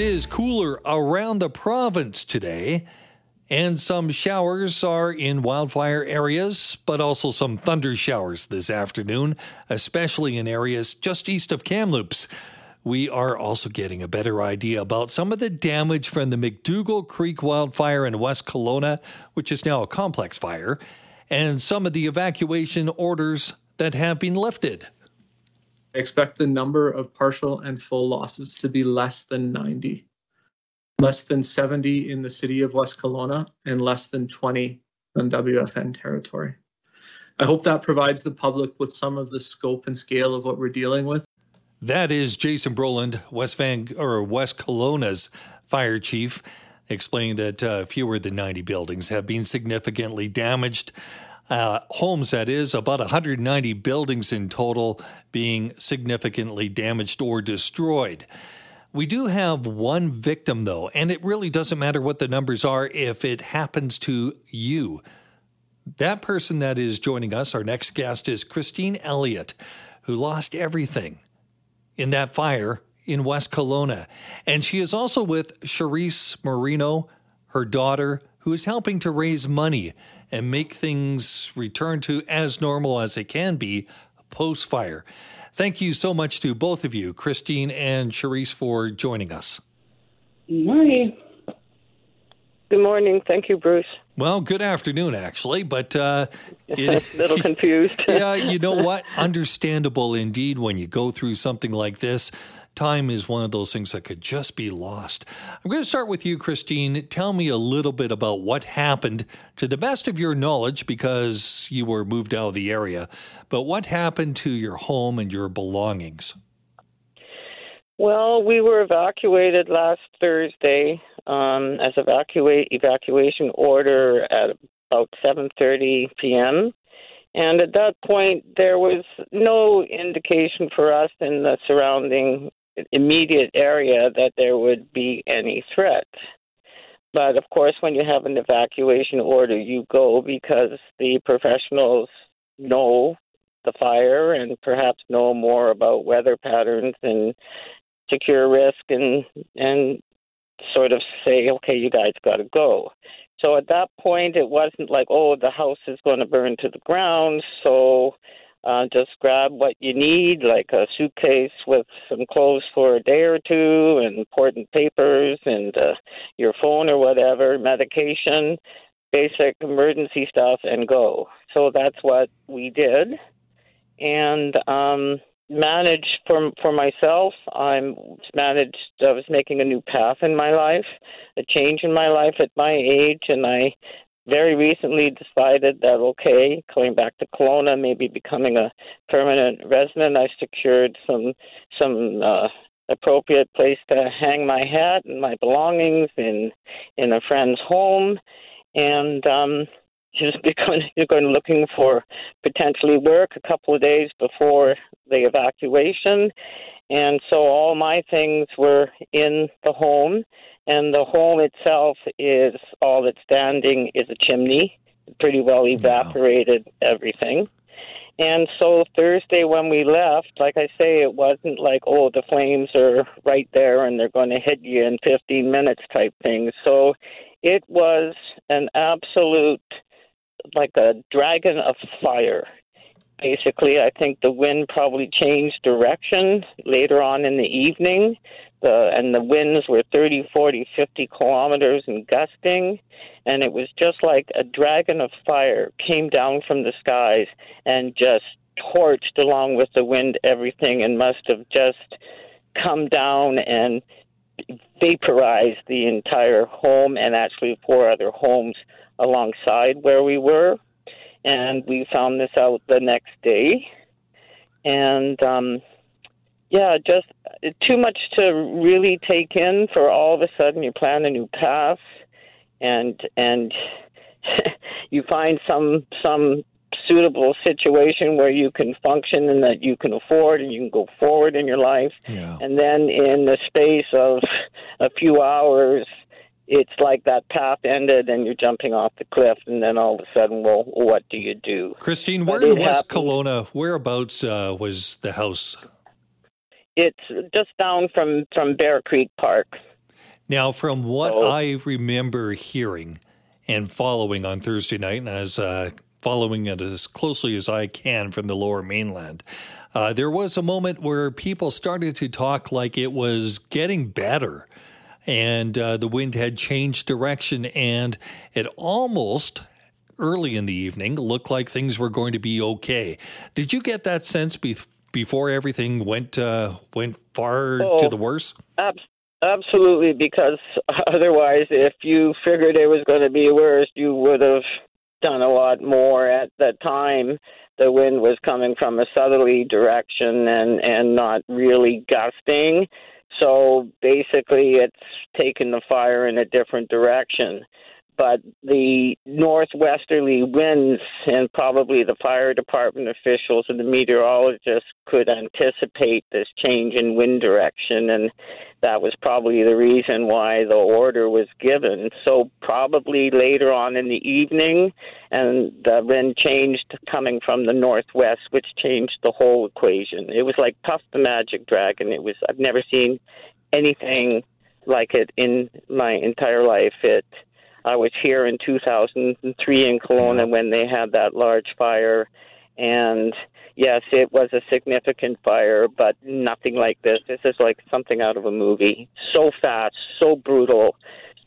It is cooler around the province today, and some showers are in wildfire areas, but also some thunder showers this afternoon, especially in areas just east of Kamloops. We are also getting a better idea about some of the damage from the McDougall Creek wildfire in West Kelowna, which is now a complex fire, and some of the evacuation orders that have been lifted. Expect the number of partial and full losses to be less than 90, less than 70 in the city of West Kelowna, and less than 20 on WFN territory. I hope that provides the public with some of the scope and scale of what we're dealing with. That is Jason Brolund, West Van or West Kelowna's fire chief, explaining that uh, fewer than 90 buildings have been significantly damaged uh, homes, that is, about 190 buildings in total being significantly damaged or destroyed. We do have one victim, though, and it really doesn't matter what the numbers are if it happens to you. That person that is joining us, our next guest, is Christine Elliott, who lost everything in that fire in West Kelowna. And she is also with Cherise Moreno, her daughter, who is helping to raise money and make things return to as normal as they can be post fire. Thank you so much to both of you, Christine and Cherise, for joining us. Good morning. Good morning. Thank you, Bruce. Well, good afternoon, actually, but uh, it, a little confused. yeah, you know what? Understandable indeed when you go through something like this time is one of those things that could just be lost. I'm going to start with you, Christine. Tell me a little bit about what happened to the best of your knowledge because you were moved out of the area, but what happened to your home and your belongings? Well, we were evacuated last Thursday um, as evacuate evacuation order at about 7:30 p.m. And at that point, there was no indication for us in the surrounding immediate area that there would be any threat. But of course, when you have an evacuation order, you go because the professionals know the fire and perhaps know more about weather patterns and secure risk and and sort of say, okay, you guys got to go. So at that point, it wasn't like, oh, the house is going to burn to the ground, so uh, just grab what you need, like a suitcase with some clothes for a day or two, and important papers, and uh, your phone or whatever, medication, basic emergency stuff, and go. So that's what we did, and um, managed for for myself. I'm managed. I was making a new path in my life, a change in my life at my age, and I very recently decided that okay, coming back to Kelowna, maybe becoming a permanent resident, I secured some some uh, appropriate place to hang my hat and my belongings in in a friend's home, and um, just going going looking for potentially work a couple of days before the evacuation, and so all my things were in the home and the home itself is all that's standing is a chimney, pretty well evaporated wow. everything. And so Thursday when we left, like I say, it wasn't like, oh, the flames are right there and they're going to hit you in 15 minutes type thing. So it was an absolute, like a dragon of fire. Basically, I think the wind probably changed direction later on in the evening the and the winds were 30, 40, 50 kilometers and gusting, and it was just like a dragon of fire came down from the skies and just torched along with the wind everything, and must have just come down and vaporized the entire home and actually four other homes alongside where we were. And we found this out the next day. And um, yeah, just too much to really take in for all of a sudden you plan a new path and and you find some some suitable situation where you can function and that you can afford and you can go forward in your life. Yeah. And then in the space of a few hours, it's like that path ended and you're jumping off the cliff, and then all of a sudden, well, what do you do? Christine, where in West Kelowna, whereabouts uh, was the house? It's just down from, from Bear Creek Park. Now, from what oh. I remember hearing and following on Thursday night, and as uh, following it as closely as I can from the lower mainland. Uh, there was a moment where people started to talk like it was getting better and uh, the wind had changed direction and it almost early in the evening looked like things were going to be okay. Did you get that sense be- before everything went uh, went far oh, to the worse? Ab- absolutely, because otherwise, if you figured it was going to be worse, you would have done a lot more at that time. The wind was coming from a southerly direction and and not really gusting. So basically, it's taken the fire in a different direction but the northwesterly winds and probably the fire department officials and the meteorologists could anticipate this change in wind direction and that was probably the reason why the order was given. So probably later on in the evening and the wind changed coming from the northwest which changed the whole equation. It was like puff the magic dragon. It was i've never seen anything like it in my entire life. It I was here in 2003 in Kelowna when they had that large fire, and yes, it was a significant fire, but nothing like this. This is like something out of a movie. So fast, so brutal,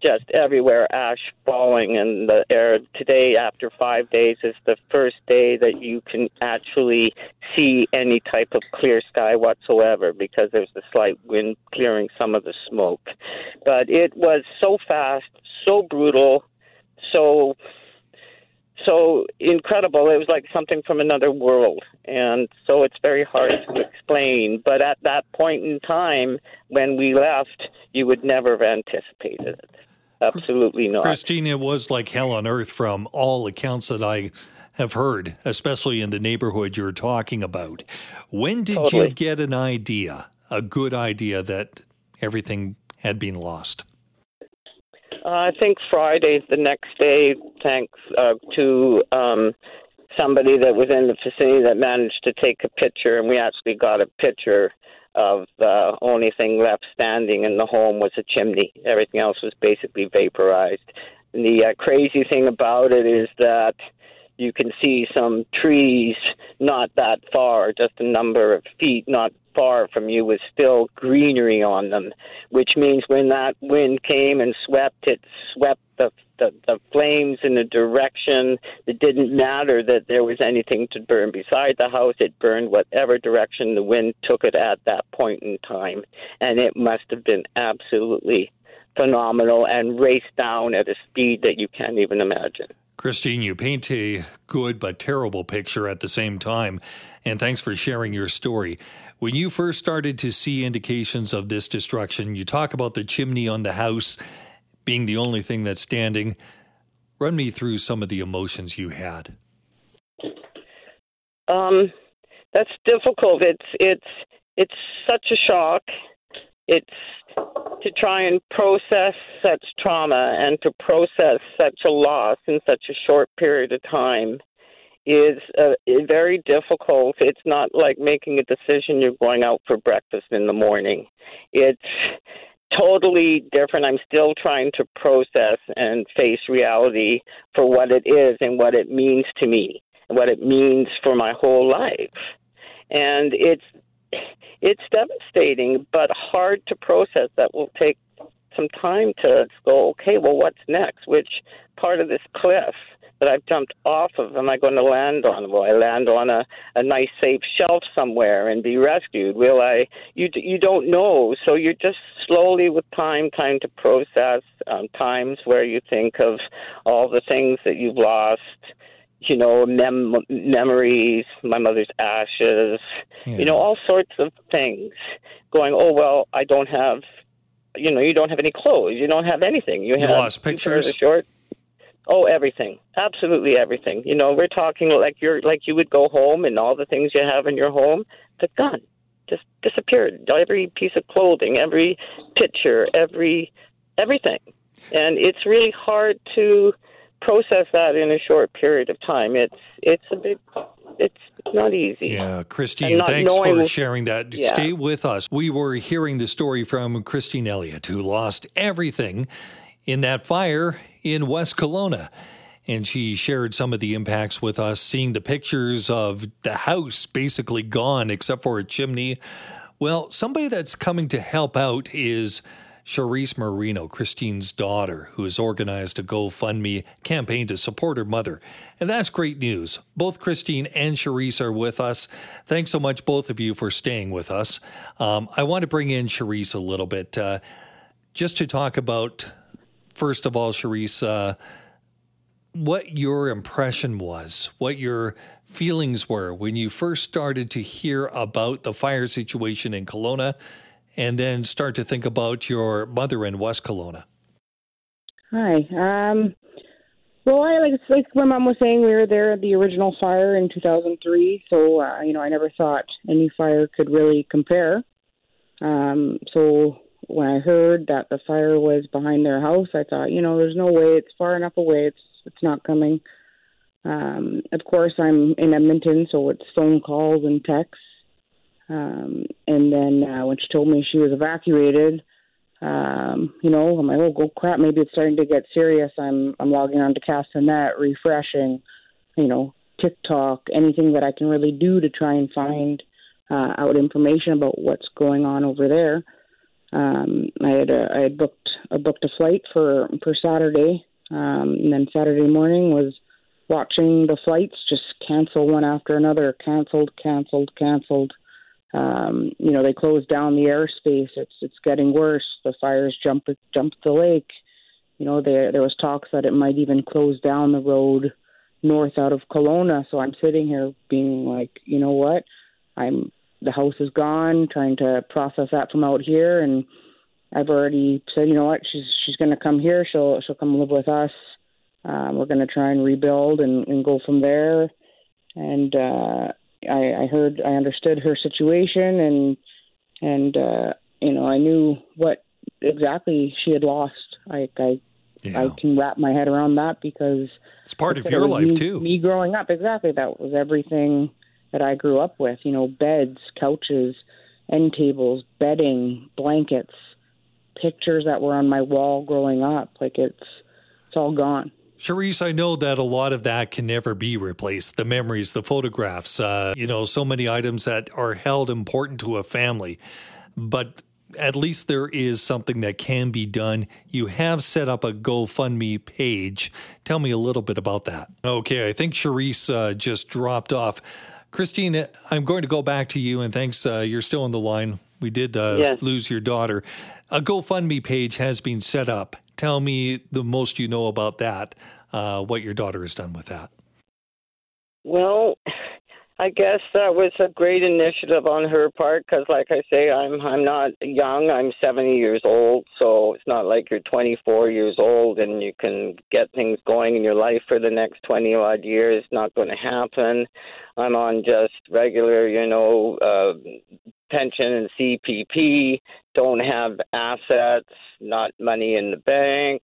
just everywhere ash falling, in the air. Today, after five days, is the first day that you can actually see any type of clear sky whatsoever because there's a slight wind clearing some of the smoke. But it was so fast, so brutal, so so incredible. It was like something from another world. And so it's very hard to explain. But at that point in time, when we left, you would never have anticipated it. Absolutely not. Christina it was like hell on earth from all accounts that I have heard, especially in the neighborhood you're talking about. When did totally. you get an idea, a good idea, that everything had been lost? Uh, I think Friday, the next day, thanks uh, to um, somebody that was in the vicinity that managed to take a picture, and we actually got a picture of the only thing left standing in the home was a chimney. Everything else was basically vaporized. And the uh, crazy thing about it is that you can see some trees not that far, just a number of feet not far from you with still greenery on them, which means when that wind came and swept, it swept the, the, the flames in a direction that didn't matter that there was anything to burn beside the house. It burned whatever direction the wind took it at that point in time. And it must have been absolutely phenomenal and raced down at a speed that you can't even imagine. Christine, you paint a good but terrible picture at the same time, and thanks for sharing your story. When you first started to see indications of this destruction, you talk about the chimney on the house being the only thing that's standing. Run me through some of the emotions you had. Um, that's difficult. It's it's it's such a shock. It's to try and process such trauma and to process such a loss in such a short period of time is uh, very difficult. It's not like making a decision you're going out for breakfast in the morning. It's totally different. I'm still trying to process and face reality for what it is and what it means to me, and what it means for my whole life. And it's it's devastating, but hard to process. That will take some time to go. Okay, well, what's next? Which part of this cliff that I've jumped off of am I going to land on? Will I land on a, a nice safe shelf somewhere and be rescued? Will I? You you don't know, so you're just slowly with time, time to process. Um, times where you think of all the things that you've lost you know, mem- memories, my mother's ashes, yeah. you know, all sorts of things. Going, oh well, I don't have, you know, you don't have any clothes, you don't have anything. You, you have lost pictures, short. Oh, everything, absolutely everything. You know, we're talking like you're like you would go home and all the things you have in your home, the gun just disappeared. Every piece of clothing, every picture, every everything, and it's really hard to process that in a short period of time. It's it's a big it's not easy. Yeah, Christine, thanks for sharing that. Yeah. Stay with us. We were hearing the story from Christine Elliott, who lost everything in that fire in West Kelowna. And she shared some of the impacts with us, seeing the pictures of the house basically gone except for a chimney. Well, somebody that's coming to help out is Cherise Moreno, Christine's daughter, who has organized a GoFundMe campaign to support her mother. And that's great news. Both Christine and Cherise are with us. Thanks so much, both of you, for staying with us. Um, I want to bring in Cherise a little bit uh, just to talk about, first of all, Cherise, uh, what your impression was, what your feelings were when you first started to hear about the fire situation in Kelowna and then start to think about your mother in West Kelowna? Hi. Um, well, I like like my mom was saying, we were there at the original fire in 2003. So uh, you know, I never thought any fire could really compare. Um, so when I heard that the fire was behind their house, I thought, you know, there's no way. It's far enough away. It's it's not coming. Um, of course, I'm in Edmonton, so it's phone calls and texts. Um, and then uh, when she told me she was evacuated, um, you know, I'm like, oh, go crap, maybe it's starting to get serious. I'm I'm logging on to Castanet, refreshing, you know, TikTok, anything that I can really do to try and find uh, out information about what's going on over there. Um, I had a, I had booked I booked a flight for for Saturday, um, and then Saturday morning was watching the flights just cancel one after another, canceled, canceled, canceled. Um, you know, they closed down the airspace. It's it's getting worse. The fires jump jumped the lake. You know, there there was talks that it might even close down the road north out of Kelowna. So I'm sitting here being like, you know what? I'm the house is gone, trying to process that from out here and I've already said, you know what, she's she's gonna come here, she'll she'll come live with us. Um, we're gonna try and rebuild and, and go from there. And uh I, I heard, I understood her situation, and and uh, you know, I knew what exactly she had lost. I, I, yeah. I can wrap my head around that because it's part of your life me, too. Me growing up, exactly. That was everything that I grew up with. You know, beds, couches, end tables, bedding, blankets, pictures that were on my wall growing up. Like it's, it's all gone. Cherise, I know that a lot of that can never be replaced. The memories, the photographs, uh, you know, so many items that are held important to a family. But at least there is something that can be done. You have set up a GoFundMe page. Tell me a little bit about that. Okay, I think Cherise uh, just dropped off. Christine, I'm going to go back to you, and thanks. Uh, you're still on the line. We did uh, yes. lose your daughter. A GoFundMe page has been set up tell me the most you know about that, uh, what your daughter has done with that. Well, I guess that was a great initiative on her part because, like I say, I'm I'm not young. I'm 70 years old, so it's not like you're 24 years old and you can get things going in your life for the next 20 odd years. Not going to happen. I'm on just regular, you know, uh, pension and CPP. Don't have assets, not money in the bank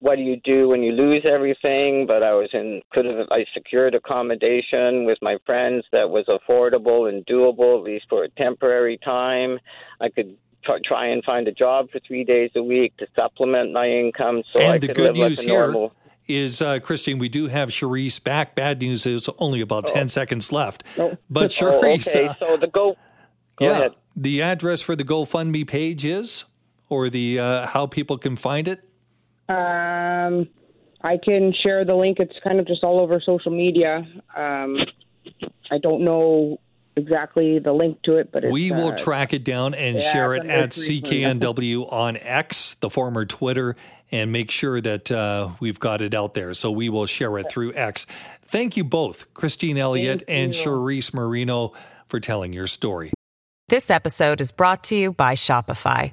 what do you do when you lose everything? But I was in could have I secured accommodation with my friends that was affordable and doable at least for a temporary time. I could try and find a job for three days a week to supplement my income so and I the could good live news like here normal. Is uh, Christine? We do have Cherise back. Bad news is only about oh. ten seconds left. But Cherise, oh, okay. Uh, so the go Go yeah. ahead. The address for the GoFundMe page is, or the uh, how people can find it. Um, I can share the link. It's kind of just all over social media. Um, I don't know exactly the link to it, but it's, we will uh, track it down and yeah, share it at three CKNW on X, the former Twitter, and make sure that uh, we've got it out there. So we will share it through X. Thank you both, Christine Elliott Thank and you. Cherise Moreno, for telling your story. This episode is brought to you by Shopify.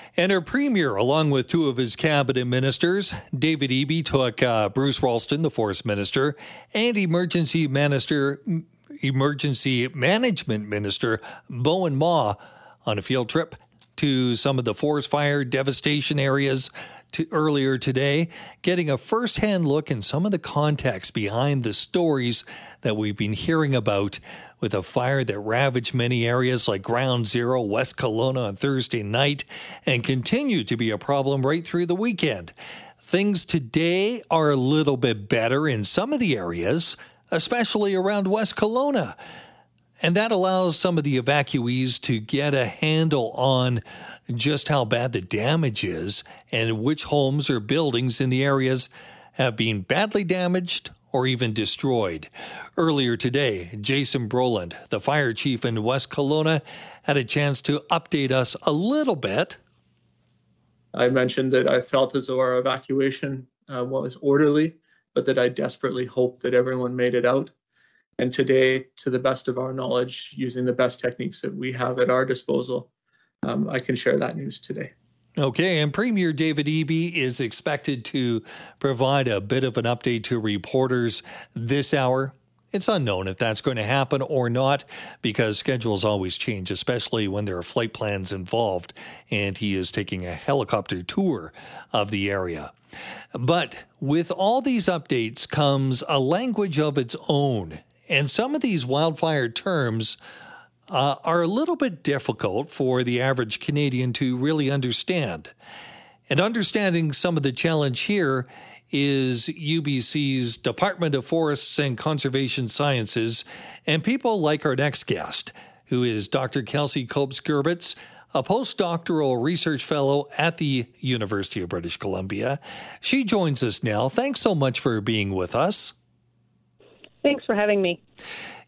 And our premier, along with two of his cabinet ministers, David Eby took uh, Bruce Ralston, the forest minister, and emergency minister, emergency management minister Bowinn Ma on a field trip to some of the forest fire devastation areas to earlier today, getting a firsthand look in some of the context behind the stories that we've been hearing about with a fire that ravaged many areas like Ground Zero, West Kelowna on Thursday night, and continued to be a problem right through the weekend. Things today are a little bit better in some of the areas, especially around West Kelowna. And that allows some of the evacuees to get a handle on just how bad the damage is and which homes or buildings in the areas have been badly damaged or even destroyed. Earlier today, Jason Brolund, the fire chief in West Kelowna, had a chance to update us a little bit. I mentioned that I felt as though our evacuation uh, was orderly, but that I desperately hoped that everyone made it out. And today, to the best of our knowledge, using the best techniques that we have at our disposal, um, I can share that news today. Okay, and Premier David Eby is expected to provide a bit of an update to reporters this hour. It's unknown if that's going to happen or not because schedules always change, especially when there are flight plans involved, and he is taking a helicopter tour of the area. But with all these updates comes a language of its own, and some of these wildfire terms uh, are a little bit difficult for the average Canadian to really understand. And understanding some of the challenge here is UBC's Department of Forests and Conservation Sciences, and people like our next guest, who is Dr. Kelsey Copes Gerbitz, a postdoctoral research fellow at the University of British Columbia. She joins us now. Thanks so much for being with us. Thanks for having me.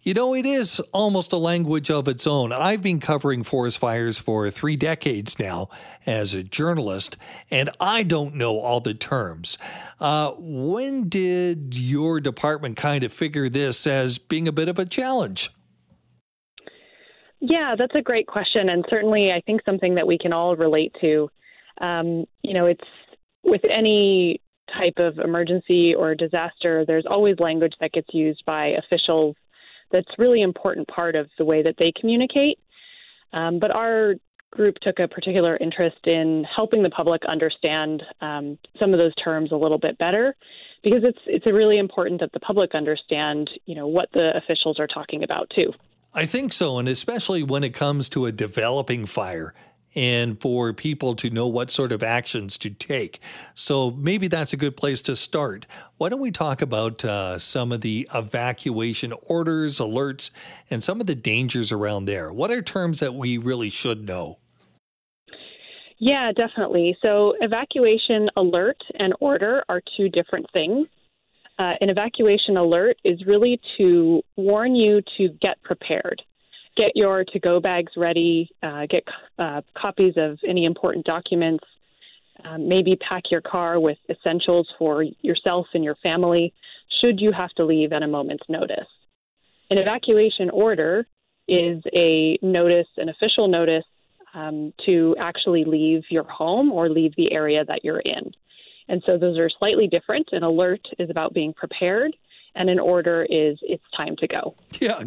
You know, it is almost a language of its own. I've been covering forest fires for three decades now as a journalist, and I don't know all the terms. Uh, when did your department kind of figure this as being a bit of a challenge? Yeah, that's a great question, and certainly I think something that we can all relate to. Um, you know, it's with any type of emergency or disaster, there's always language that gets used by officials that's really important part of the way that they communicate. Um, but our group took a particular interest in helping the public understand um, some of those terms a little bit better, because it's it's really important that the public understand, you know, what the officials are talking about too. I think so, and especially when it comes to a developing fire and for people to know what sort of actions to take. So maybe that's a good place to start. Why don't we talk about uh, some of the evacuation orders, alerts, and some of the dangers around there? What are terms that we really should know? Yeah, definitely. So, evacuation alert and order are two different things. Uh, an evacuation alert is really to warn you to get prepared get your to go bags ready, uh, get uh, copies of any important documents, Um, maybe pack your car with essentials for yourself and your family should you have to leave at a moment's notice. An evacuation order is a notice, an official notice um, to actually leave your home or leave the area that you're in. And so those are slightly different. An alert is about being prepared, and an order is it's time to go. Yeah,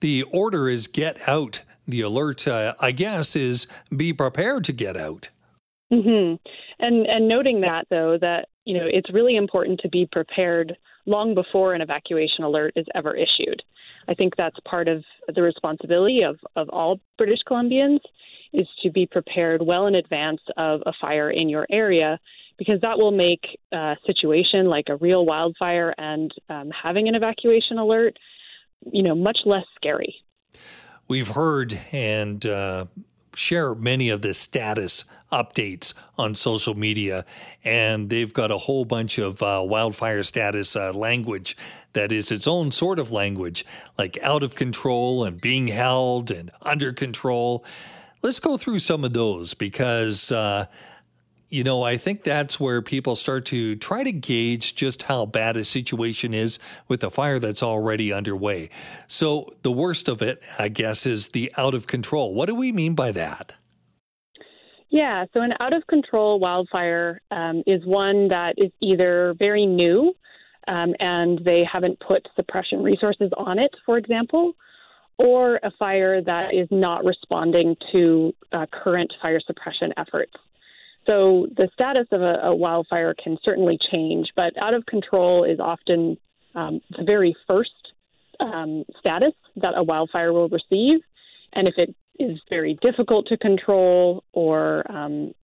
the order is get out. The alert, uh, I guess, is be prepared to get out. Mm-hmm. And and noting that though that you know it's really important to be prepared long before an evacuation alert is ever issued. I think that's part of the responsibility of, of all British Columbians is to be prepared well in advance of a fire in your area because that will make a situation like a real wildfire and um, having an evacuation alert, you know, much less scary. We've heard and uh, share many of the status updates on social media, and they've got a whole bunch of uh, wildfire status uh, language that is its own sort of language, like out of control and being held and under control. Let's go through some of those because uh, you know, I think that's where people start to try to gauge just how bad a situation is with a fire that's already underway. So, the worst of it, I guess, is the out of control. What do we mean by that? Yeah, so an out of control wildfire um, is one that is either very new um, and they haven't put suppression resources on it, for example, or a fire that is not responding to uh, current fire suppression efforts. So the status of a, a wildfire can certainly change, but out of control is often um, the very first um, status that a wildfire will receive. And if it is very difficult to control or um,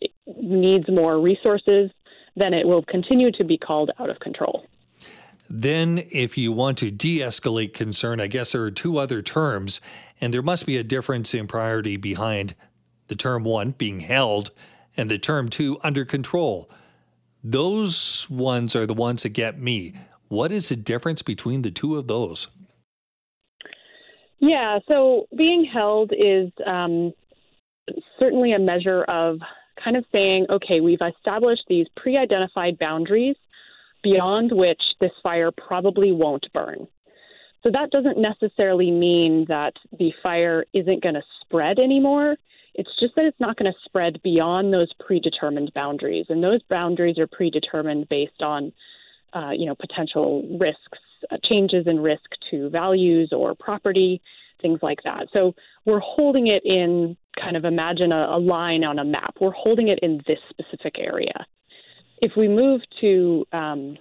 needs more resources, then it will continue to be called out of control. Then, if you want to de escalate concern, I guess there are two other terms, and there must be a difference in priority behind the term one being held and the term two, under control. Those ones are the ones that get me. What is the difference between the two of those? Yeah, so being held is um, certainly a measure of kind of saying, okay, we've established these pre identified boundaries beyond which this fire probably won't burn. So that doesn't necessarily mean that the fire isn't going to spread anymore. It's just that it's not going to spread beyond those predetermined boundaries, and those boundaries are predetermined based on, uh, you know, potential risks, uh, changes in risk to values or property, things like that. So we're holding it in kind of imagine a, a line on a map. We're holding it in this specific area. If we move to um,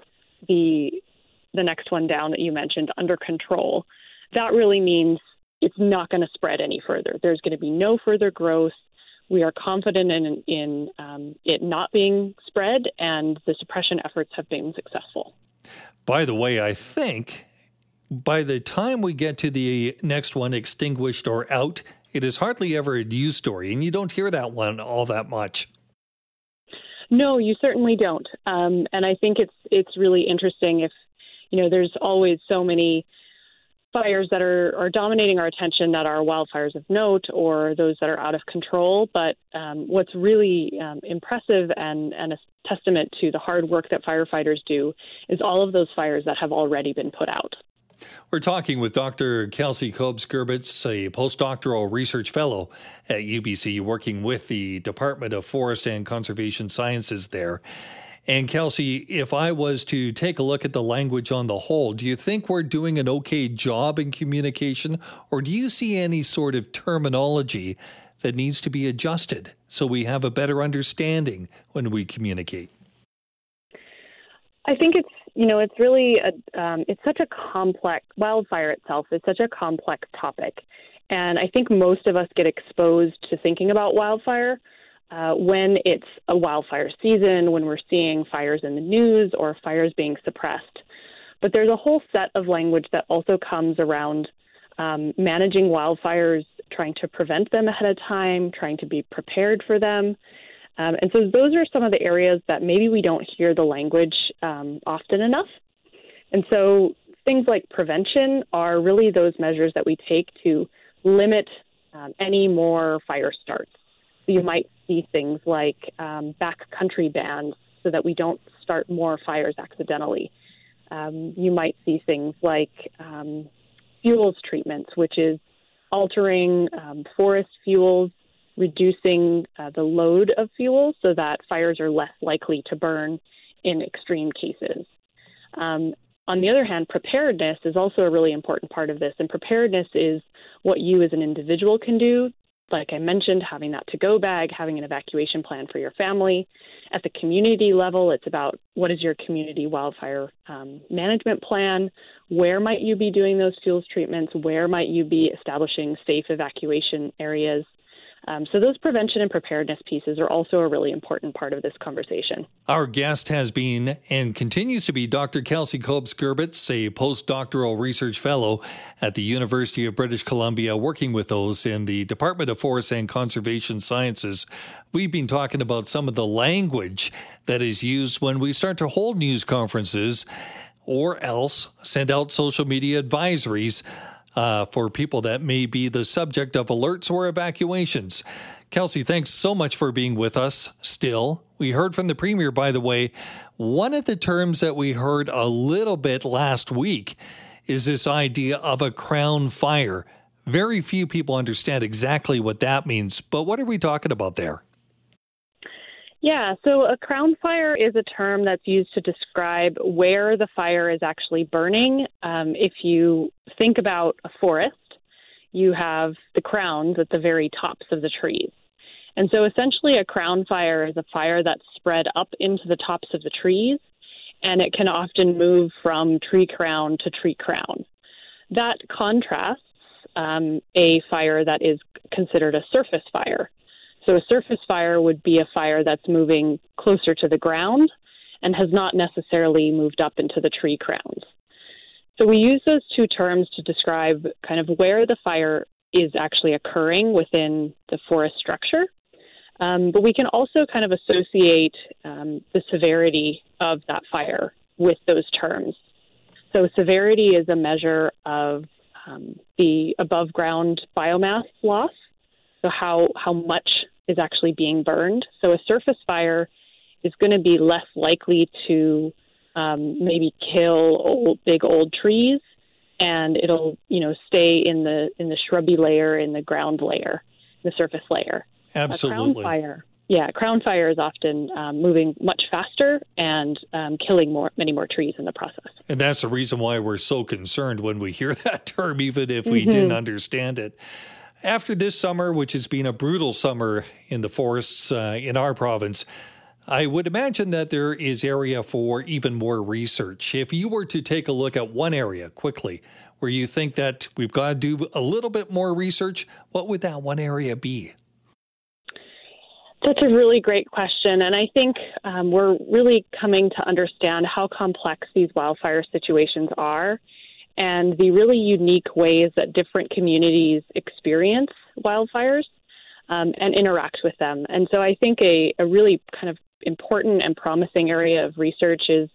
the the next one down that you mentioned, under control, that really means it's not going to spread any further. There's going to be no further growth. We are confident in, in um, it not being spread, and the suppression efforts have been successful. By the way, I think by the time we get to the next one, extinguished or out, it is hardly ever a news story, and you don't hear that one all that much. No, you certainly don't. Um, and I think it's it's really interesting if you know there's always so many fires that are, are dominating our attention that are wildfires of note or those that are out of control. But um, what's really um, impressive and, and a testament to the hard work that firefighters do is all of those fires that have already been put out. We're talking with Dr. Kelsey Copes Gerbitz, a postdoctoral research fellow at UBC, working with the Department of Forest and Conservation Sciences there. And Kelsey, if I was to take a look at the language on the whole, do you think we're doing an okay job in communication, or do you see any sort of terminology that needs to be adjusted so we have a better understanding when we communicate? I think it's you know it's really a um, it's such a complex wildfire itself is such a complex topic, and I think most of us get exposed to thinking about wildfire uh, when it's a wildfire season, when we're seeing fires in the news or fires being suppressed. But there's a whole set of language that also comes around um, managing wildfires, trying to prevent them ahead of time, trying to be prepared for them. Um, and so those are some of the areas that maybe we don't hear the language um, often enough. And so things like prevention are really those measures that we take to limit um, any more fire starts. So you might see things like um, backcountry bans so that we don't start more fires accidentally. Um, you might see things like um, fuels treatments, which is altering um, forest fuels, reducing uh, the load of fuel so that fires are less likely to burn in extreme cases. Um, on the other hand, preparedness is also a really important part of this. And preparedness is what you as an individual can do. Like I mentioned, having that to go bag, having an evacuation plan for your family. At the community level, it's about what is your community wildfire um, management plan? Where might you be doing those fuels treatments? Where might you be establishing safe evacuation areas? Um, so those prevention and preparedness pieces are also a really important part of this conversation. Our guest has been and continues to be Dr. Kelsey Copes Gerbitz, a postdoctoral research fellow at the University of British Columbia, working with those in the Department of Forest and Conservation Sciences. We've been talking about some of the language that is used when we start to hold news conferences or else send out social media advisories uh, for people that may be the subject of alerts or evacuations. Kelsey, thanks so much for being with us still. We heard from the Premier, by the way. One of the terms that we heard a little bit last week is this idea of a crown fire. Very few people understand exactly what that means, but what are we talking about there? Yeah, so a crown fire is a term that's used to describe where the fire is actually burning. Um, if you think about a forest, you have the crowns at the very tops of the trees. And so essentially, a crown fire is a fire that's spread up into the tops of the trees, and it can often move from tree crown to tree crown. That contrasts um, a fire that is considered a surface fire. So a surface fire would be a fire that's moving closer to the ground and has not necessarily moved up into the tree crowns. So we use those two terms to describe kind of where the fire is actually occurring within the forest structure. Um, but we can also kind of associate um, the severity of that fire with those terms. So severity is a measure of um, the above ground biomass loss. So how how much is actually being burned. So a surface fire is going to be less likely to um, maybe kill old, big old trees, and it'll you know stay in the in the shrubby layer, in the ground layer, the surface layer. Absolutely. A crown fire. Yeah, crown fire is often um, moving much faster and um, killing more, many more trees in the process. And that's the reason why we're so concerned when we hear that term, even if we mm-hmm. didn't understand it. After this summer, which has been a brutal summer in the forests uh, in our province, I would imagine that there is area for even more research. If you were to take a look at one area quickly where you think that we've got to do a little bit more research, what would that one area be? That's a really great question. And I think um, we're really coming to understand how complex these wildfire situations are and the really unique ways that different communities experience wildfires um, and interact with them. And so I think a, a really kind of important and promising area of research is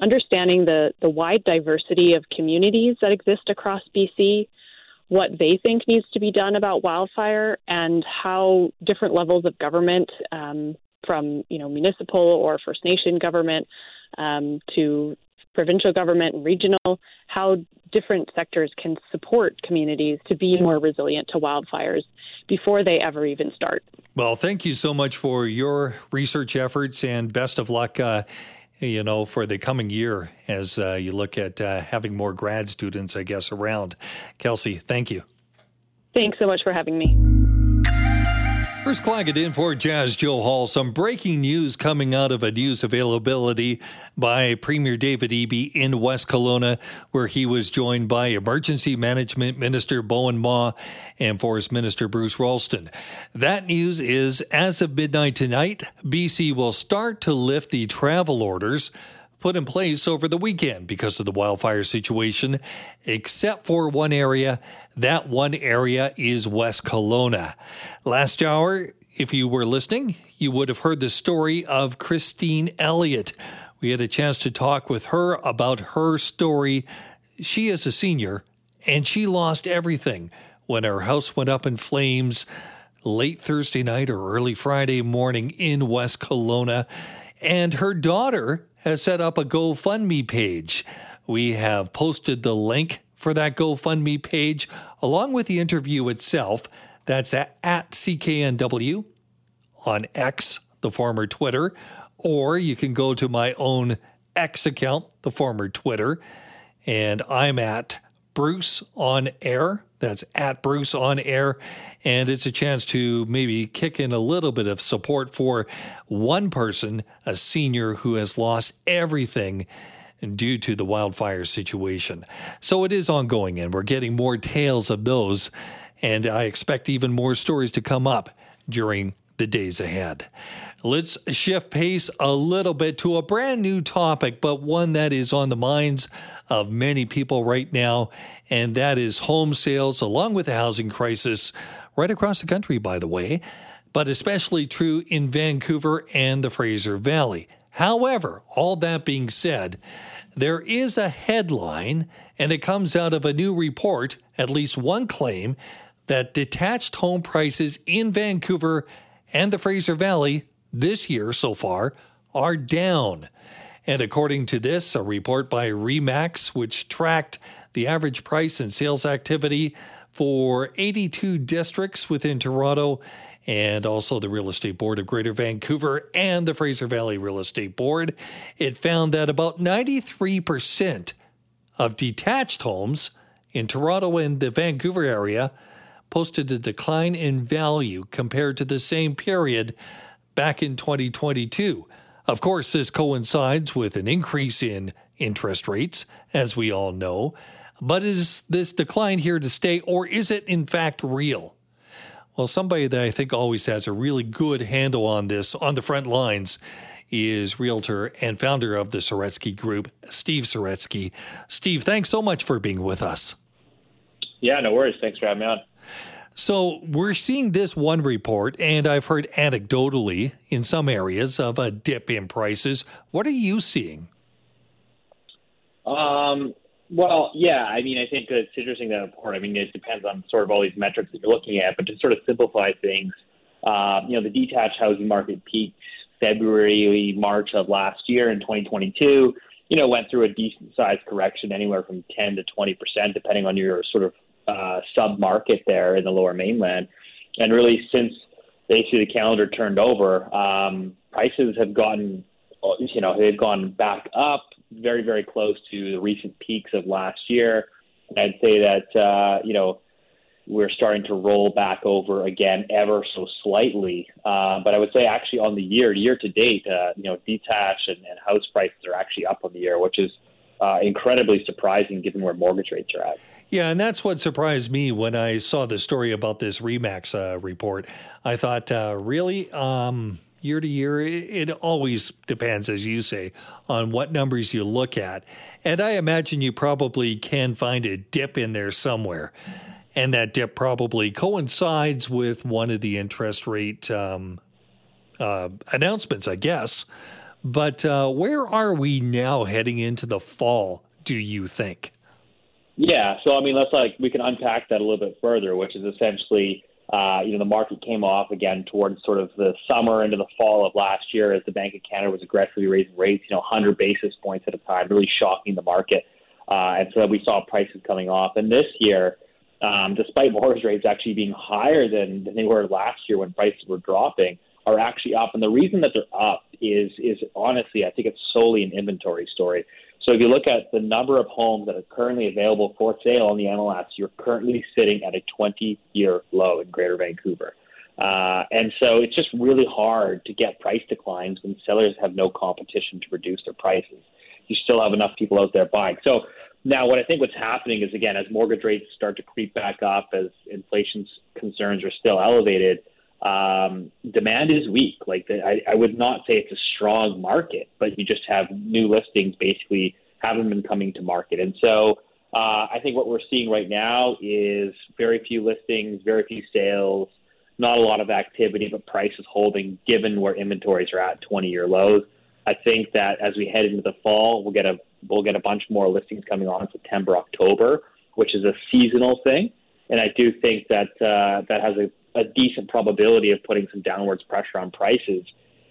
understanding the, the wide diversity of communities that exist across BC, what they think needs to be done about wildfire, and how different levels of government, um, from you know municipal or First Nation government um, to provincial government and regional, how different sectors can support communities to be more resilient to wildfires before they ever even start. Well, thank you so much for your research efforts and best of luck. Uh, you know, for the coming year as uh, you look at uh, having more grad students, I guess, around. Kelsey, thank you. Thanks so much for having me. First Claggett in for Jas Johal. Some breaking news coming out of a news availability by Premier David Eby in West Kelowna, where he was joined by Emergency Management Minister Bowinn Ma and Forest Minister Bruce Ralston. That news is as of midnight tonight, BC will start to lift the travel orders put in place over the weekend because of the wildfire situation, except for one area. That one area is West Kelowna. Last hour, if you were listening, you would have heard the story of Christine Elliott. We had a chance to talk with her about her story. She is a senior and she lost everything when her house went up in flames late Thursday night or early Friday morning in West Kelowna. And her daughter has set up a GoFundMe page. We have posted the link for that GoFundMe page along with the interview itself. That's at, at CKNW on X, the former Twitter, or you can go to my own X account, the former Twitter, and I'm at Bruce on air. That's at Bruce on air. And it's a chance to maybe kick in a little bit of support for one person, a senior who has lost everything due to the wildfire situation. So it is ongoing, and we're getting more tales of those. And I expect even more stories to come up during the days ahead. Let's shift pace a little bit to a brand new topic, but one that is on the minds of many people right now, and that is home sales, along with the housing crisis right across the country, by the way, but especially true in Vancouver and the Fraser Valley. However, all that being said, there is a headline, and it comes out of a new report, at least one claim, that detached home prices in Vancouver and the Fraser Valley this year so far are down. And according to this, a report by Remax, which tracked the average price and sales activity for 82 districts within Toronto, and also the Real Estate Board of Greater Vancouver and the Fraser Valley Real Estate Board, it found that about 93% of detached homes in Toronto and the Vancouver area posted a decline in value compared to the same period back in 2022. Of course, this coincides with an increase in interest rates, as we all know. But is this decline here to stay, or is it in fact real? Well, somebody that I think always has a really good handle on this on the front lines is realtor and founder of the Saretsky Group, Steve Saretsky. Steve, thanks so much for being with us. Yeah, no worries. Thanks for having me on. So we're seeing this one report, and I've heard anecdotally in some areas of a dip in prices. What are you seeing? Um, well, yeah, I mean, I think it's interesting that report. I mean, it depends on sort of all these metrics that you're looking at, but to sort of simplify things, uh, you know, the detached housing market peaked February, March of last year in 2022. You know, went through a decent sized correction, anywhere from 10 to 20 percent, depending on your sort of uh, sub market there in the lower mainland. And really, since basically the calendar turned over, um, prices have gotten, you know, they've gone back up very, very close to the recent peaks of last year. I'd say that, uh, you know, we're starting to roll back over again ever so slightly. Uh, but I would say actually on the year, year to date, uh, you know, detached and, and house prices are actually up on the year, which is uh, incredibly surprising given where mortgage rates are at. Yeah, and that's what surprised me when I saw the story about this Remax uh, report. I thought, uh, really? Um, year to year, it, always depends, as you say, on what numbers you look at. And I imagine you probably can find a dip in there somewhere. And that dip probably coincides with one of the interest rate um, uh, announcements, I guess. But uh, where are we now heading into the fall, do you think? Yeah, so I mean, let's like we can unpack that a little bit further, which is essentially, uh, you know, the market came off again towards sort of the summer into the fall of last year as the Bank of Canada was aggressively raising rates, you know, 100 basis points at a time, really shocking the market, uh, and so that we saw prices coming off. And this year, um, despite mortgage rates actually being higher than, than they were last year when prices were dropping, are actually up. And the reason that they're up is is honestly, I think it's solely an inventory story. So if you look at the number of homes that are currently available for sale on the MLS, you're currently sitting at a 20-year low in Greater Vancouver. Uh, and so it's just really hard to get price declines when sellers have no competition to reduce their prices. You still have enough people out there buying. So now what I think what's happening is again, as mortgage rates start to creep back up, as inflation concerns are still elevated, um, demand is weak. Like the, I, I would not say it's a strong market, but you just have new listings basically haven't been coming to market, and so uh, I think what we're seeing right now is very few listings, very few sales, not a lot of activity, but price is holding given where inventories are at 20-year lows. I think that as we head into the fall, we'll get a we'll get a bunch more listings coming on in September, October, which is a seasonal thing. And I do think that uh, that has a a decent probability of putting some downwards pressure on prices.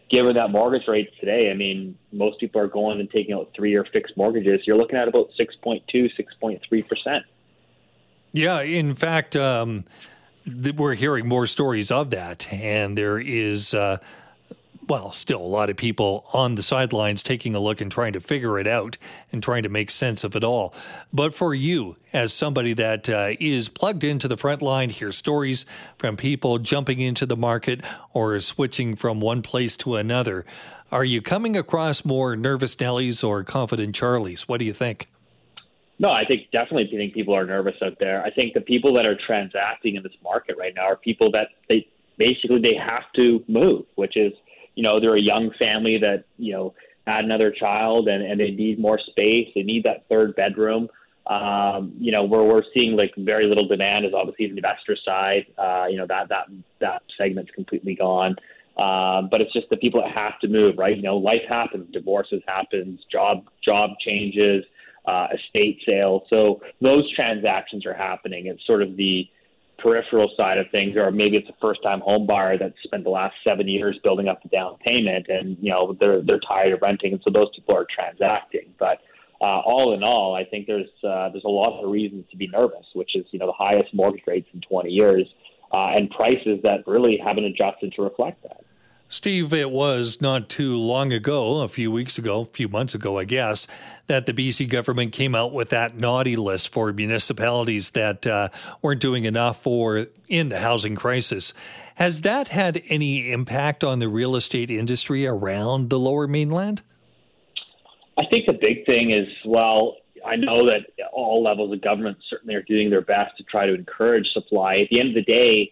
Given that mortgage rates today, I mean, most people are going and taking out three-year fixed mortgages. You're looking at about 6.2, 6.3 percent. Yeah, in fact, um, we're hearing more stories of that, and there is. Uh, well, still a lot of people on the sidelines taking a look and trying to figure it out and trying to make sense of it all. But for you, as somebody that uh, is plugged into the front line, hear stories from people jumping into the market or switching from one place to another, are you coming across more nervous Nellies or confident Charlies? What do you think? No, I think definitely think people are nervous out there. I think the people that are transacting in this market right now are people that they basically they have to move, which is you know they're a young family that you know had another child and, and they need more space. They need that third bedroom. Um, you know, where we're seeing like very little demand is obviously the investor side. Uh, you know, that that that segment's completely gone. Um, but it's just the people that have to move, right? You know, life happens, divorces happens, job job changes, uh, estate sales. So those transactions are happening. It's sort of the peripheral side of things, or maybe it's a first time home buyer that spent the last seven years building up the down payment and, you know, they're, they're tired of renting. And so those people are transacting. But, uh, all in all, I think there's, uh, there's a lot of reasons to be nervous, which is, you know, the highest mortgage rates in 20 years, uh, and prices that really haven't adjusted to reflect that. Steve, it was not too long ago, a few weeks ago, a few months ago, I guess, that the BC government came out with that naughty list for municipalities that uh, weren't doing enough for in the housing crisis. Has that had any impact on the real estate industry around the lower mainland? I think the big thing is, well, I know that all levels of government certainly are doing their best to try to encourage supply. At the end of the day,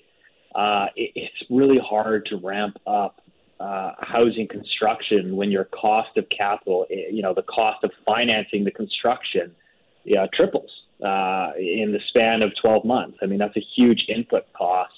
uh, it, it's really hard to ramp up uh, housing construction when your cost of capital, eh, you know, the cost of financing the construction yeah, triples uh, in the span of 12 months. I mean, that's a huge input cost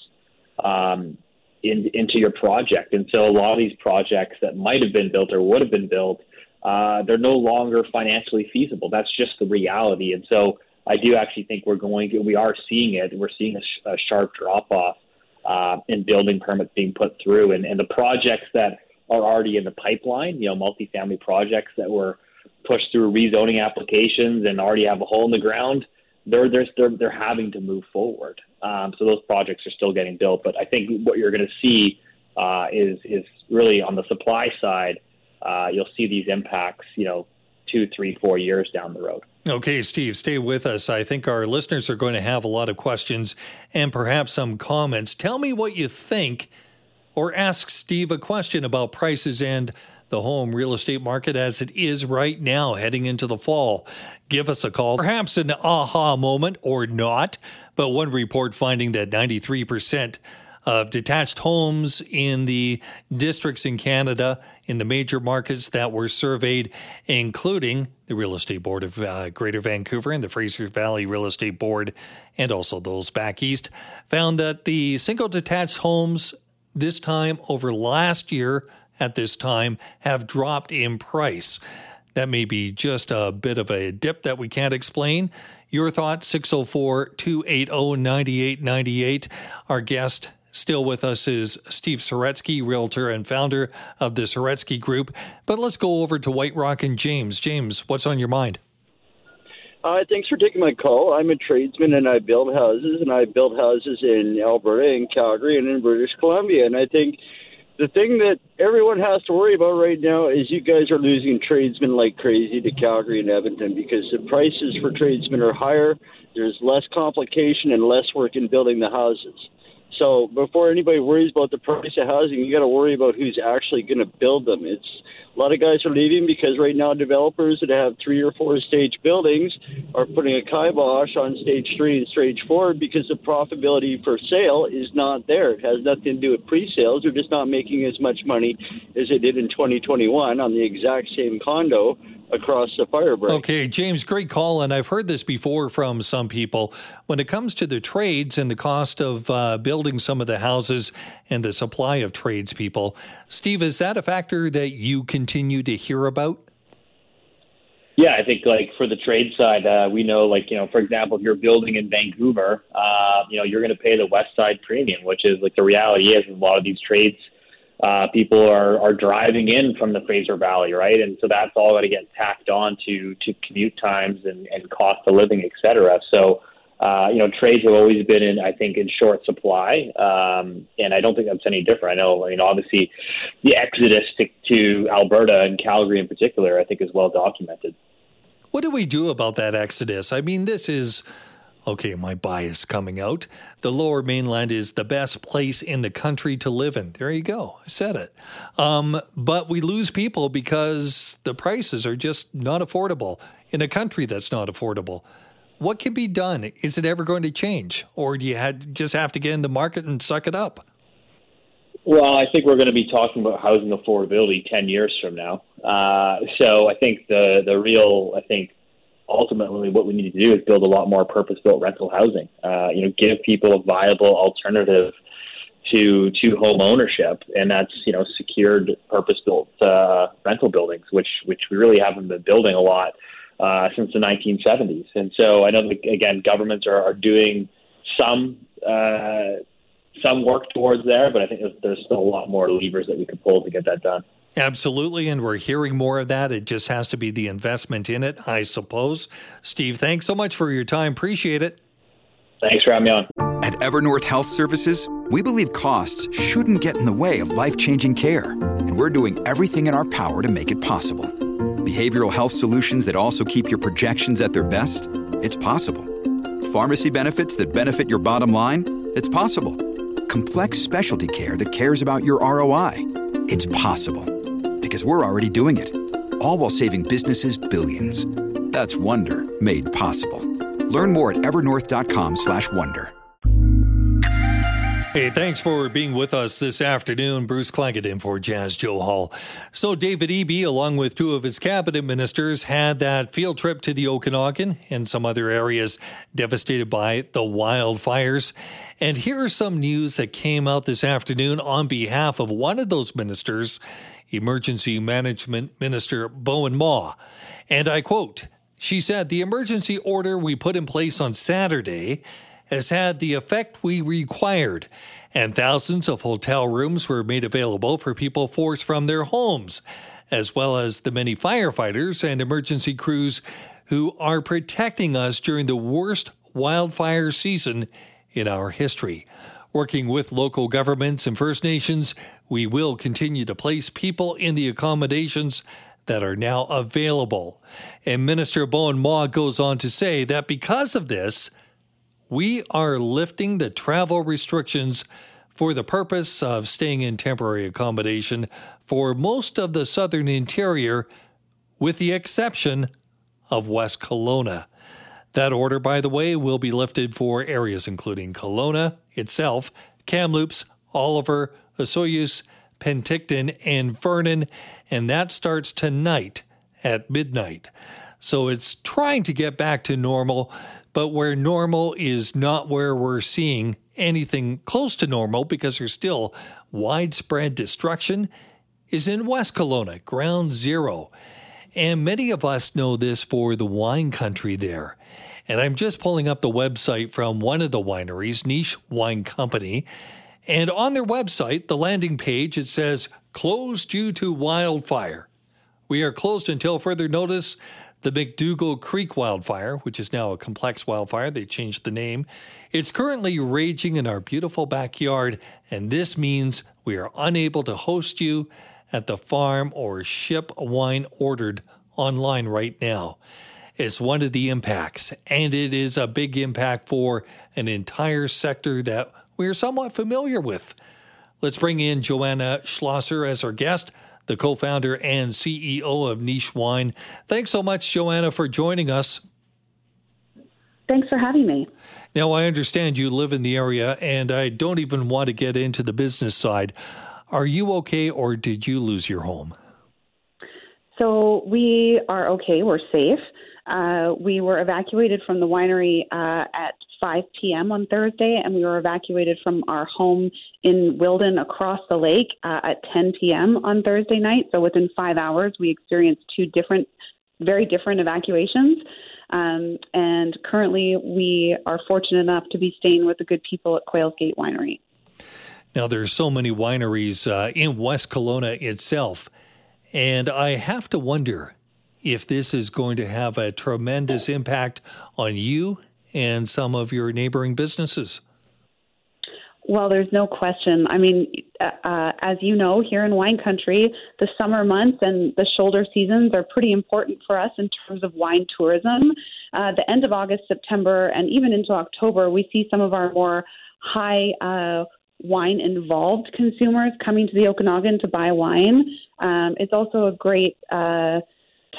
um, in, into your project. And so a lot of these projects that might have been built or would have been built, uh, they're no longer financially feasible. That's just the reality. And so I do actually think we're going we are seeing it. We're seeing a, sh- a sharp drop off uh, and building permits being put through, and, and the projects that are already in the pipeline, you know, multifamily projects that were pushed through rezoning applications and already have a hole in the ground, they're they're they're, they're having to move forward. Um, so those projects are still getting built, but I think what you're going to see uh, is is really on the supply side. Uh, you'll see these impacts, you know, two, three, four years down the road. Okay, Steve, stay with us. I think our listeners are going to have a lot of questions and perhaps some comments. Tell me what you think, or ask Steve a question about prices and the home real estate market as it is right now heading into the fall. Give us a call, perhaps an aha moment or not, but one report finding that 93% of detached homes in the districts in Canada in the major markets that were surveyed, including the Real Estate Board of uh, Greater Vancouver and the Fraser Valley Real Estate Board, and also those back east, found that the single detached homes this time over last year at this time have dropped in price. That may be just a bit of a dip that we can't explain. Your thoughts, 604 280 9898. Our guest Still with us is Steve Saretsky, realtor and founder of the Saretsky Group. But let's go over to White Rock and James. James, what's on your mind? Uh, thanks for taking my call. I'm a tradesman and I build houses, and I build houses in Alberta, in Calgary, and in British Columbia. And I think the thing that everyone has to worry about right now is you guys are losing tradesmen like crazy to Calgary and Edmonton because the prices for tradesmen are higher. There's less complication and less work in building the houses. So before anybody worries about the price of housing, you got to worry about who's actually going to build them. It's a lot of guys are leaving because right now developers that have three or four stage buildings are putting a kibosh on stage three and stage four because the profitability for sale is not there. It has nothing to do with pre-sales. They're just not making as much money as they did in 2021 on the exact same condo across the fire break. Okay, James, great call. And I've heard this before from some people. When it comes to the trades and the cost of uh, building some of the houses and the supply of tradespeople, Steve, is that a factor that you continue to hear about? Yeah, I think like for the trade side, uh, we know like you know, for example, if you're building in Vancouver, uh, you know, you're going to pay the West Side premium, which is like the reality is a lot of these trades. Uh, people are, are driving in from the Fraser Valley, right? And so that's all going to get tacked on to, to commute times and, and cost of living, et cetera. So, uh, you know, trades have always been in, I think, in short supply, um, and I don't think that's any different. I know, I mean, obviously, the exodus to, to Alberta and Calgary in particular, I think, is well documented. What do we do about that exodus? I mean, this is okay, my bias coming out. The lower mainland is the best place in the country to live in. There you go. I said it. Um, but we lose people because the prices are just not affordable in a country that's not affordable. What can be done? Is it ever going to change? Or do you had, just have to get in the market and suck it up? Well, I think we're going to be talking about housing affordability 10 years from now. Uh, so I think the, the real, I think, ultimately what we need to do is build a lot more purpose-built rental housing. Uh, you know, give people a viable alternative to to home ownership, and that's you know secured purpose-built uh, rental buildings, which which we really haven't been building a lot uh, since the 1970s. And so I know that, again governments are, are doing some. Uh, some work towards there, but I think there's still a lot more levers that we could pull to get that done. Absolutely. And we're hearing more of that. It just has to be the investment in it, I suppose. Steve, thanks so much for your time. Appreciate it. Thanks for having me on. At Evernorth Health Services, we believe costs shouldn't get in the way of life changing care. And we're doing everything in our power to make it possible. Behavioral health solutions that also keep your projections at their best? It's possible. Pharmacy benefits that benefit your bottom line? It's possible. Complex specialty care that cares about your ROI? It's possible because we're already doing it. All while saving businesses billions. That's Wonder made possible. Learn more at evernorth.com/wonder. Hey, thanks for being with us this afternoon. Bruce Claggett in for Jas Johal. So, David Eby, along with two of his cabinet ministers, had that field trip to the Okanagan and some other areas devastated by the wildfires. And here are some news that came out this afternoon on behalf of one of those ministers, Emergency Management Minister Bowinn Ma. And I quote, she said, The emergency order we put in place on Saturday has had the effect we required, and thousands of hotel rooms were made available for people forced from their homes, as well as the many firefighters and emergency crews who are protecting us during the worst wildfire season in our history. Working with local governments and First Nations, we will continue to place people in the accommodations that are now available. And Minister Bowinn Ma goes on to say that because of this, we are lifting the travel restrictions for the purpose of staying in temporary accommodation for most of the southern interior, with the exception of West Kelowna. That order, by the way, will be lifted for areas including Kelowna itself, Kamloops, Oliver, Osoyoos, Penticton, and Vernon, and that starts tonight at midnight. So it's trying to get back to normal, but where normal is not where we're seeing anything close to normal because there's still widespread destruction is in West Kelowna, ground zero. And many of us know this for the wine country there. And I'm just pulling up the website from one of the wineries, Niche Wine Company. And on their website, the landing page, it says, closed due to wildfire. We are closed until further notice. The McDougall Creek wildfire, which is now a complex wildfire, they changed the name. It's currently raging in our beautiful backyard, and this means we are unable to host you at the farm or ship wine ordered online right now. It's one of the impacts, and it is a big impact for an entire sector that we're somewhat familiar with. Let's bring in Joanna Schlosser as our guest the co founder and CEO of Niche Wine. Thanks so much, Joanna, for joining us. Thanks for having me. Now, I understand you live in the area, and I don't even want to get into the business side. Are you okay, or did you lose your home? So, we are okay. We're safe. Uh, we were evacuated from the winery uh, at 5 p.m. on Thursday, and we were evacuated from our home in Wilden across the lake uh, at 10 p.m. on Thursday night. So within five hours, we experienced two different very different evacuations. Um, and currently, we are fortunate enough to be staying with the good people at Quails Gate Winery. Now, there's so many wineries uh, in West Kelowna itself, and I have to wonder if this is going to have a tremendous impact on you and some of your neighboring businesses. Well, there's no question. I mean, uh, uh, as you know, here in wine country, the summer months and the shoulder seasons are pretty important for us in terms of wine tourism. Uh, the end of August, September, and even into October, we see some of our more high uh, wine involved consumers coming to the Okanagan to buy wine. Um, it's also a great uh,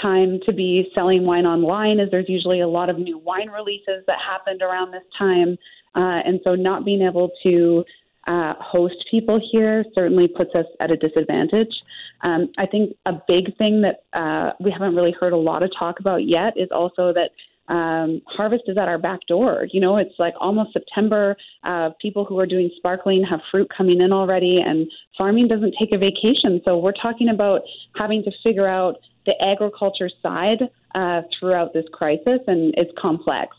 time to be selling wine online, as there's usually a lot of new wine releases that happened around this time. Uh, and so not being able to uh, host people here certainly puts us at a disadvantage. Um, I think a big thing that uh, we haven't really heard a lot of talk about yet is also that um, harvest is at our back door. You know, it's like almost September. Uh, people who are doing sparkling have fruit coming in already, and farming doesn't take a vacation. So we're talking about having to figure out the agriculture side uh, throughout this crisis, and it's complex.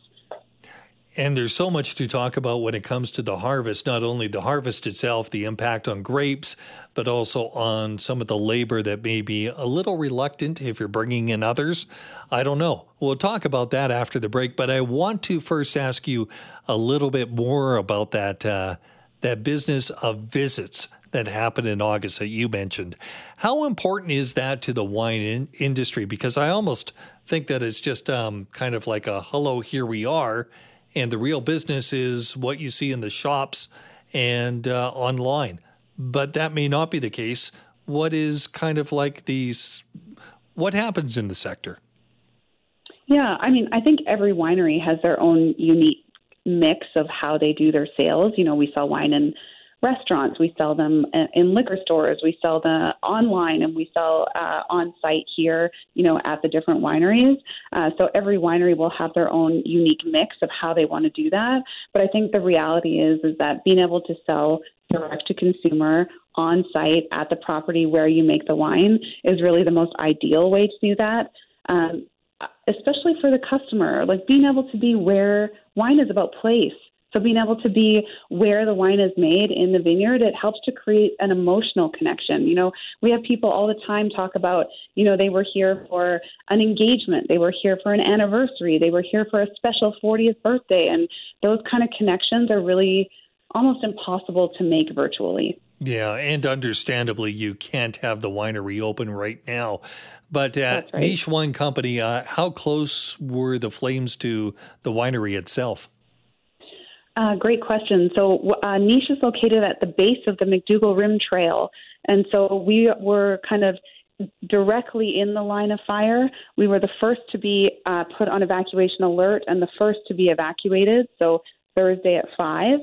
And there's so much to talk about when it comes to the harvest, not only the harvest itself, the impact on grapes, but also on some of the labor that may be a little reluctant if you're bringing in others. I don't know. We'll talk about that after the break, but I want to first ask you a little bit more about that uh, that business of visits that happened in August that you mentioned. How important is that to the wine in- industry? Because I almost think that it's just um, kind of like a hello, here we are and the real business is what you see in the shops and uh, online. But that may not be the case. What is kind of like these? What happens in the sector? Yeah, I mean, I think every winery has their own unique mix of how they do their sales. You know, we sell wine in restaurants, we sell them in liquor stores, we sell them online, and we sell uh, on site here, you know, at the different wineries. Uh, so every winery will have their own unique mix of how they want to do that. But I think the reality is is that being able to sell direct to consumer on site at the property where you make the wine is really the most ideal way to do that. Um, especially for the customer, like being able to be where wine is about place so being able to be where the wine is made in the vineyard, it helps to create an emotional connection. You know, we have people all the time talk about, you know, they were here for an engagement, they were here for an anniversary, they were here for a special 40th birthday, and those kind of connections are really almost impossible to make virtually. Yeah, and understandably, you can't have the winery open right now. But at right. Niche Wine Company, uh, how close were the flames to the winery itself? Uh, great question. So, uh, Niche is located at the base of the McDougall Rim Trail. And so we were kind of directly in the line of fire. We were the first to be uh, put on evacuation alert and the first to be evacuated. So, Thursday at 5.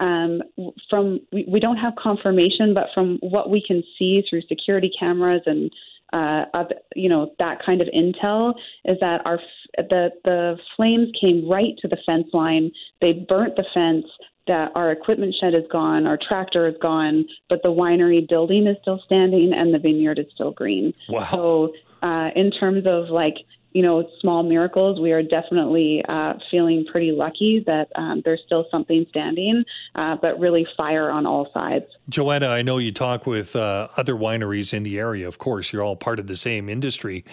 Um, from we, we don't have confirmation, but from what we can see through security cameras and uh, of you know that kind of intel is that our the the flames came right to the fence line. They burnt the fence. That our equipment shed is gone, our tractor is gone, but the winery building is still standing and the vineyard is still green. Wow. So, uh, in terms of like you know, small miracles. We are definitely uh, feeling pretty lucky that um, there's still something standing, uh, but really fire on all sides. Joanna, I know you talk with uh, other wineries in the area. Of course, you're all part of the same industry.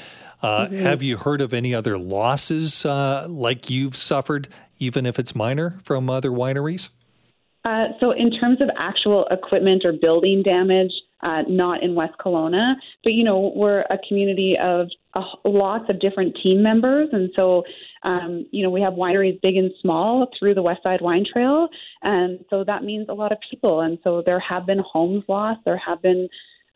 Uh, mm-hmm. Have you heard of any other losses uh, like you've suffered, even if it's minor, from other wineries? Uh, so, in terms of actual equipment or building damage, uh, not in West Kelowna. But, you know, we're a community of uh, lots of different team members. And so, um, you know, we have wineries big and small through the West Side Wine Trail. And so that means a lot of people. And so there have been homes lost, there have been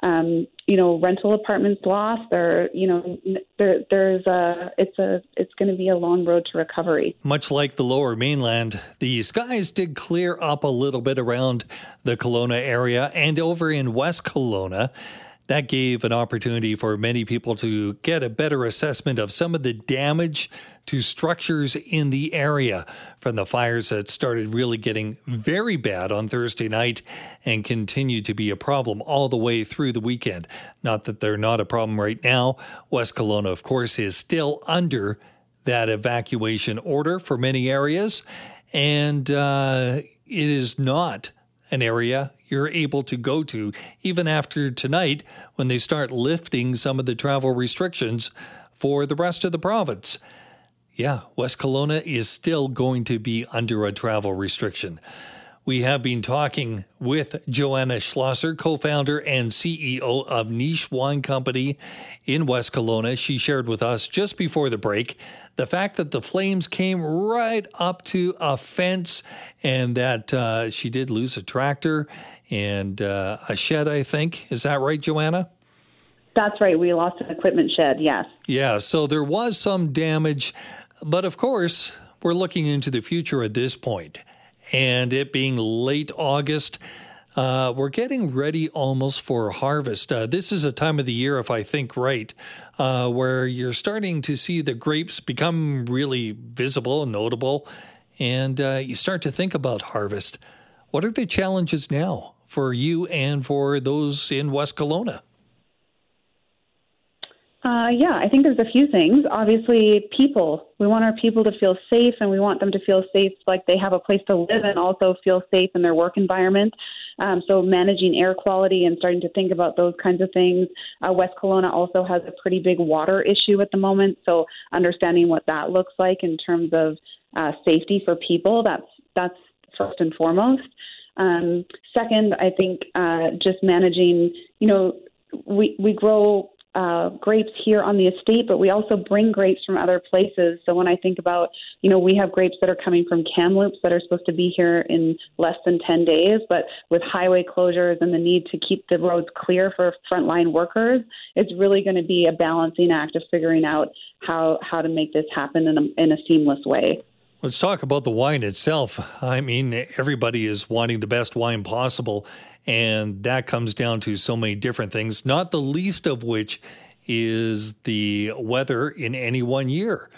um, you know, rental apartments lost. There, you know, there, there's a, it's a, it's going to be a long road to recovery. Much like the Lower Mainland, the skies did clear up a little bit around the Kelowna area and over in West Kelowna. That gave an opportunity for many people to get a better assessment of some of the damage to structures in the area from the fires that started really getting very bad on Thursday night and continue to be a problem all the way through the weekend. Not that they're not a problem right now. West Kelowna, of course, is still under that evacuation order for many areas, and uh, it is not an area you're able to go to even after tonight when they start lifting some of the travel restrictions for the rest of the province. Yeah, West Kelowna is still going to be under a travel restriction. We have been talking with Joanna Schlosser, co founder and CEO of Niche Wine Company in West Kelowna. She shared with us just before the break the fact that the flames came right up to a fence and that uh, she did lose a tractor and uh, a shed, I think. Is that right, Joanna? That's right. We lost an equipment shed, yes. Yeah, so there was some damage. But of course, we're looking into the future at this point and it being late August. Uh, we're getting ready almost for harvest. Uh, this is a time of the year, if I think right, uh, where you're starting to see the grapes become really visible and notable, and uh, you start to think about harvest. What are the challenges now for you and for those in West Kelowna? Uh, yeah, I think there's a few things. Obviously, people. We want our people to feel safe, and we want them to feel safe like they have a place to live and also feel safe in their work environment. Um, so, managing air quality and starting to think about those kinds of things. Uh, West Kelowna also has a pretty big water issue at the moment. So, understanding what that looks like in terms of uh, safety for people, that's that's first and foremost. Um, second, I think uh, just managing, you know, we, we grow uh, grapes here on the estate, but we also bring grapes from other places. So when I think about, you know, we have grapes that are coming from Kamloops that are supposed to be here in less than 10 days, but with highway closures and the need to keep the roads clear for frontline workers, it's really going to be a balancing act of figuring out how, how to make this happen in a, in a seamless way. Let's talk about the wine itself. I mean, everybody is wanting the best wine possible. And that comes down to so many different things, not the least of which is the weather in any one year.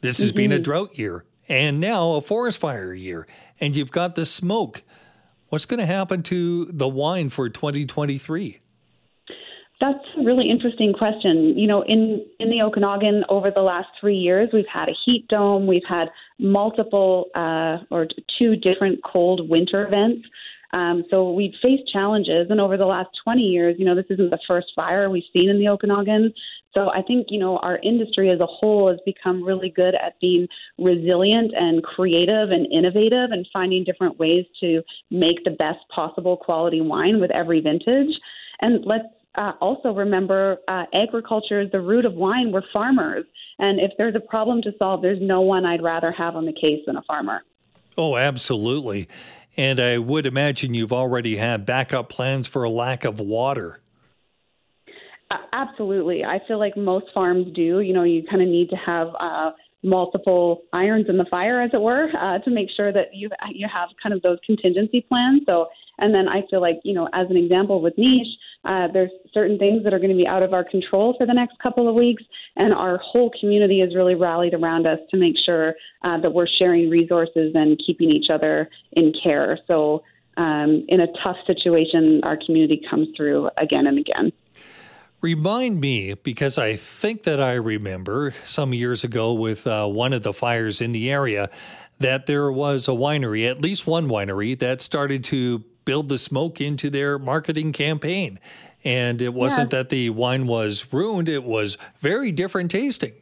This has mm-hmm. been a mm-hmm. drought year and now a forest fire year. And you've got the smoke. What's going to happen to the wine for 2023? That's a really interesting question. You know, in in the Okanagan over the last three years, we've had a heat dome, we've had multiple uh, or two different cold winter events. Um, so we've faced challenges, and over the last 20 years, you know, this isn't the first fire we've seen in the Okanagan. So I think, you know, our industry as a whole has become really good at being resilient and creative and innovative and finding different ways to make the best possible quality wine with every vintage. And let's uh, also remember uh, agriculture is the root of wine. We're farmers. And if there's a problem to solve, there's no one I'd rather have on the case than a farmer. Oh, absolutely. And I would imagine you've already had backup plans for a lack of water. Absolutely. I feel like most farms do. You know, you kind of need to have uh, multiple irons in the fire, as it were, uh, to make sure that you you have kind of those contingency plans. So, and then I feel like, you know, as an example with niche, uh, there's certain things that are going to be out of our control for the next couple of weeks, and our whole community has really rallied around us to make sure uh, that we're sharing resources and keeping each other in care. So, um, in a tough situation, our community comes through again and again. Remind me, because I think that I remember some years ago with uh, one of the fires in the area, that there was a winery, at least one winery, that started to build the smoke into their marketing campaign. And it wasn't that the wine was ruined, it was very different tasting.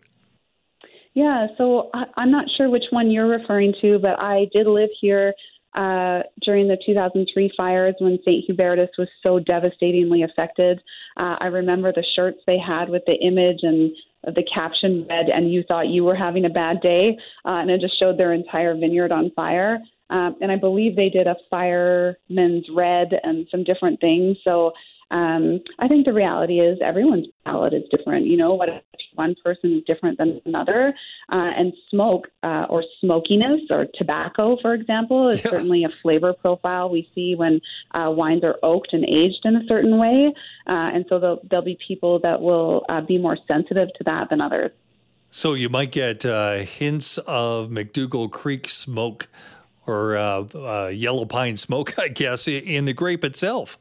Yeah, so I, am not sure which one you're referring to, but I did live here uh, during the 2003 fires when St. Hubertus was so devastatingly affected. Uh, I remember the shirts they had with the image and the caption read, and you thought you were having a bad day, uh, and it just showed their entire vineyard on fire. Um, and I believe they did a fireman's red and some different things. So Um, I think the reality is everyone's palate is different. You know, what if one person is different than another? Uh, and smoke uh, or smokiness or tobacco, for example, is yeah. certainly a flavor profile we see when uh, wines are oaked and aged in a certain way. Uh, and so there'll, there'll, be people that will uh, be more sensitive to that than others. So you might get uh, hints of McDougall Creek smoke or uh yellow pine smoke, I guess, in the grape itself.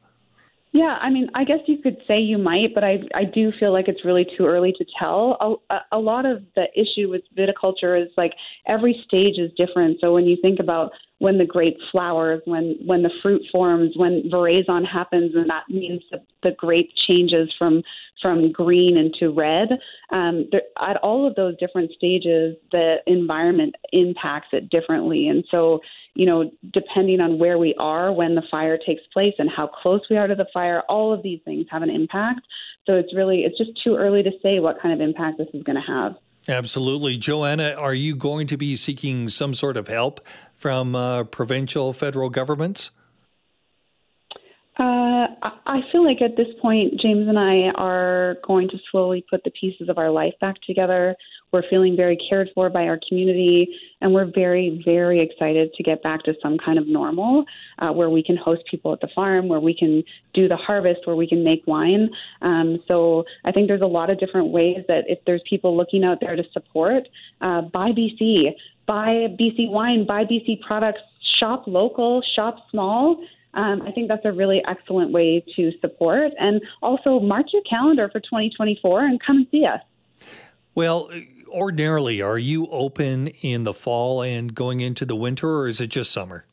Yeah, I mean, I guess you could say you might, but I I do feel like it's really too early to tell. A, a lot of the issue with viticulture is like every stage is different. So when you think about when the grape flowers, when when the fruit forms, when veraison happens, and that means that the grape changes from from green into red. Um, there, at all of those different stages, the environment impacts it differently, and so you know, depending on where we are when the fire takes place and how close we are to the fire, all of these things have an impact. So it's really, it's just too early to say what kind of impact this is going to have. Absolutely. Joanna, are you going to be seeking some sort of help from uh, provincial, federal governments? Uh, I feel like at this point, James and I are going to slowly put the pieces of our life back together. We're feeling very cared for by our community, and we're very, very excited to get back to some kind of normal uh, where we can host people at the farm, where we can do the harvest, where we can make wine. Um, so I think there's a lot of different ways that if there's people looking out there to support, uh, buy BC, buy BC wine, buy BC products, shop local, shop small. Um, I think that's a really excellent way to support. And also mark your calendar for 2024 and come see us. Well, ordinarily, are you open in the fall and going into the winter, or is it just summer?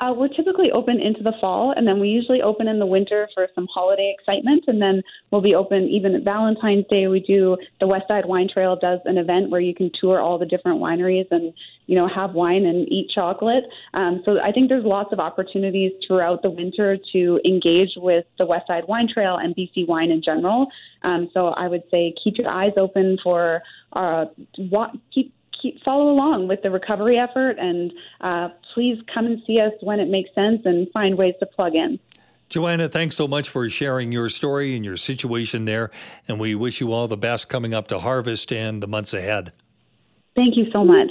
Uh, we're typically open into the fall, and then we usually open in the winter for some holiday excitement, and then we'll be open even at Valentine's Day. We do the West Side Wine Trail does an event where you can tour all the different wineries and you know have wine and eat chocolate. Um, so I think there's lots of opportunities throughout the winter to engage with the West Side Wine Trail and BC wine in general. Um, so I would say keep your eyes open for uh, what keep keep follow along with the recovery effort and uh, please come and see us when it makes sense and find ways to plug in. Joanna, thanks so much for sharing your story and your situation there. And we wish you all the best coming up to harvest and the months ahead. Thank you so much.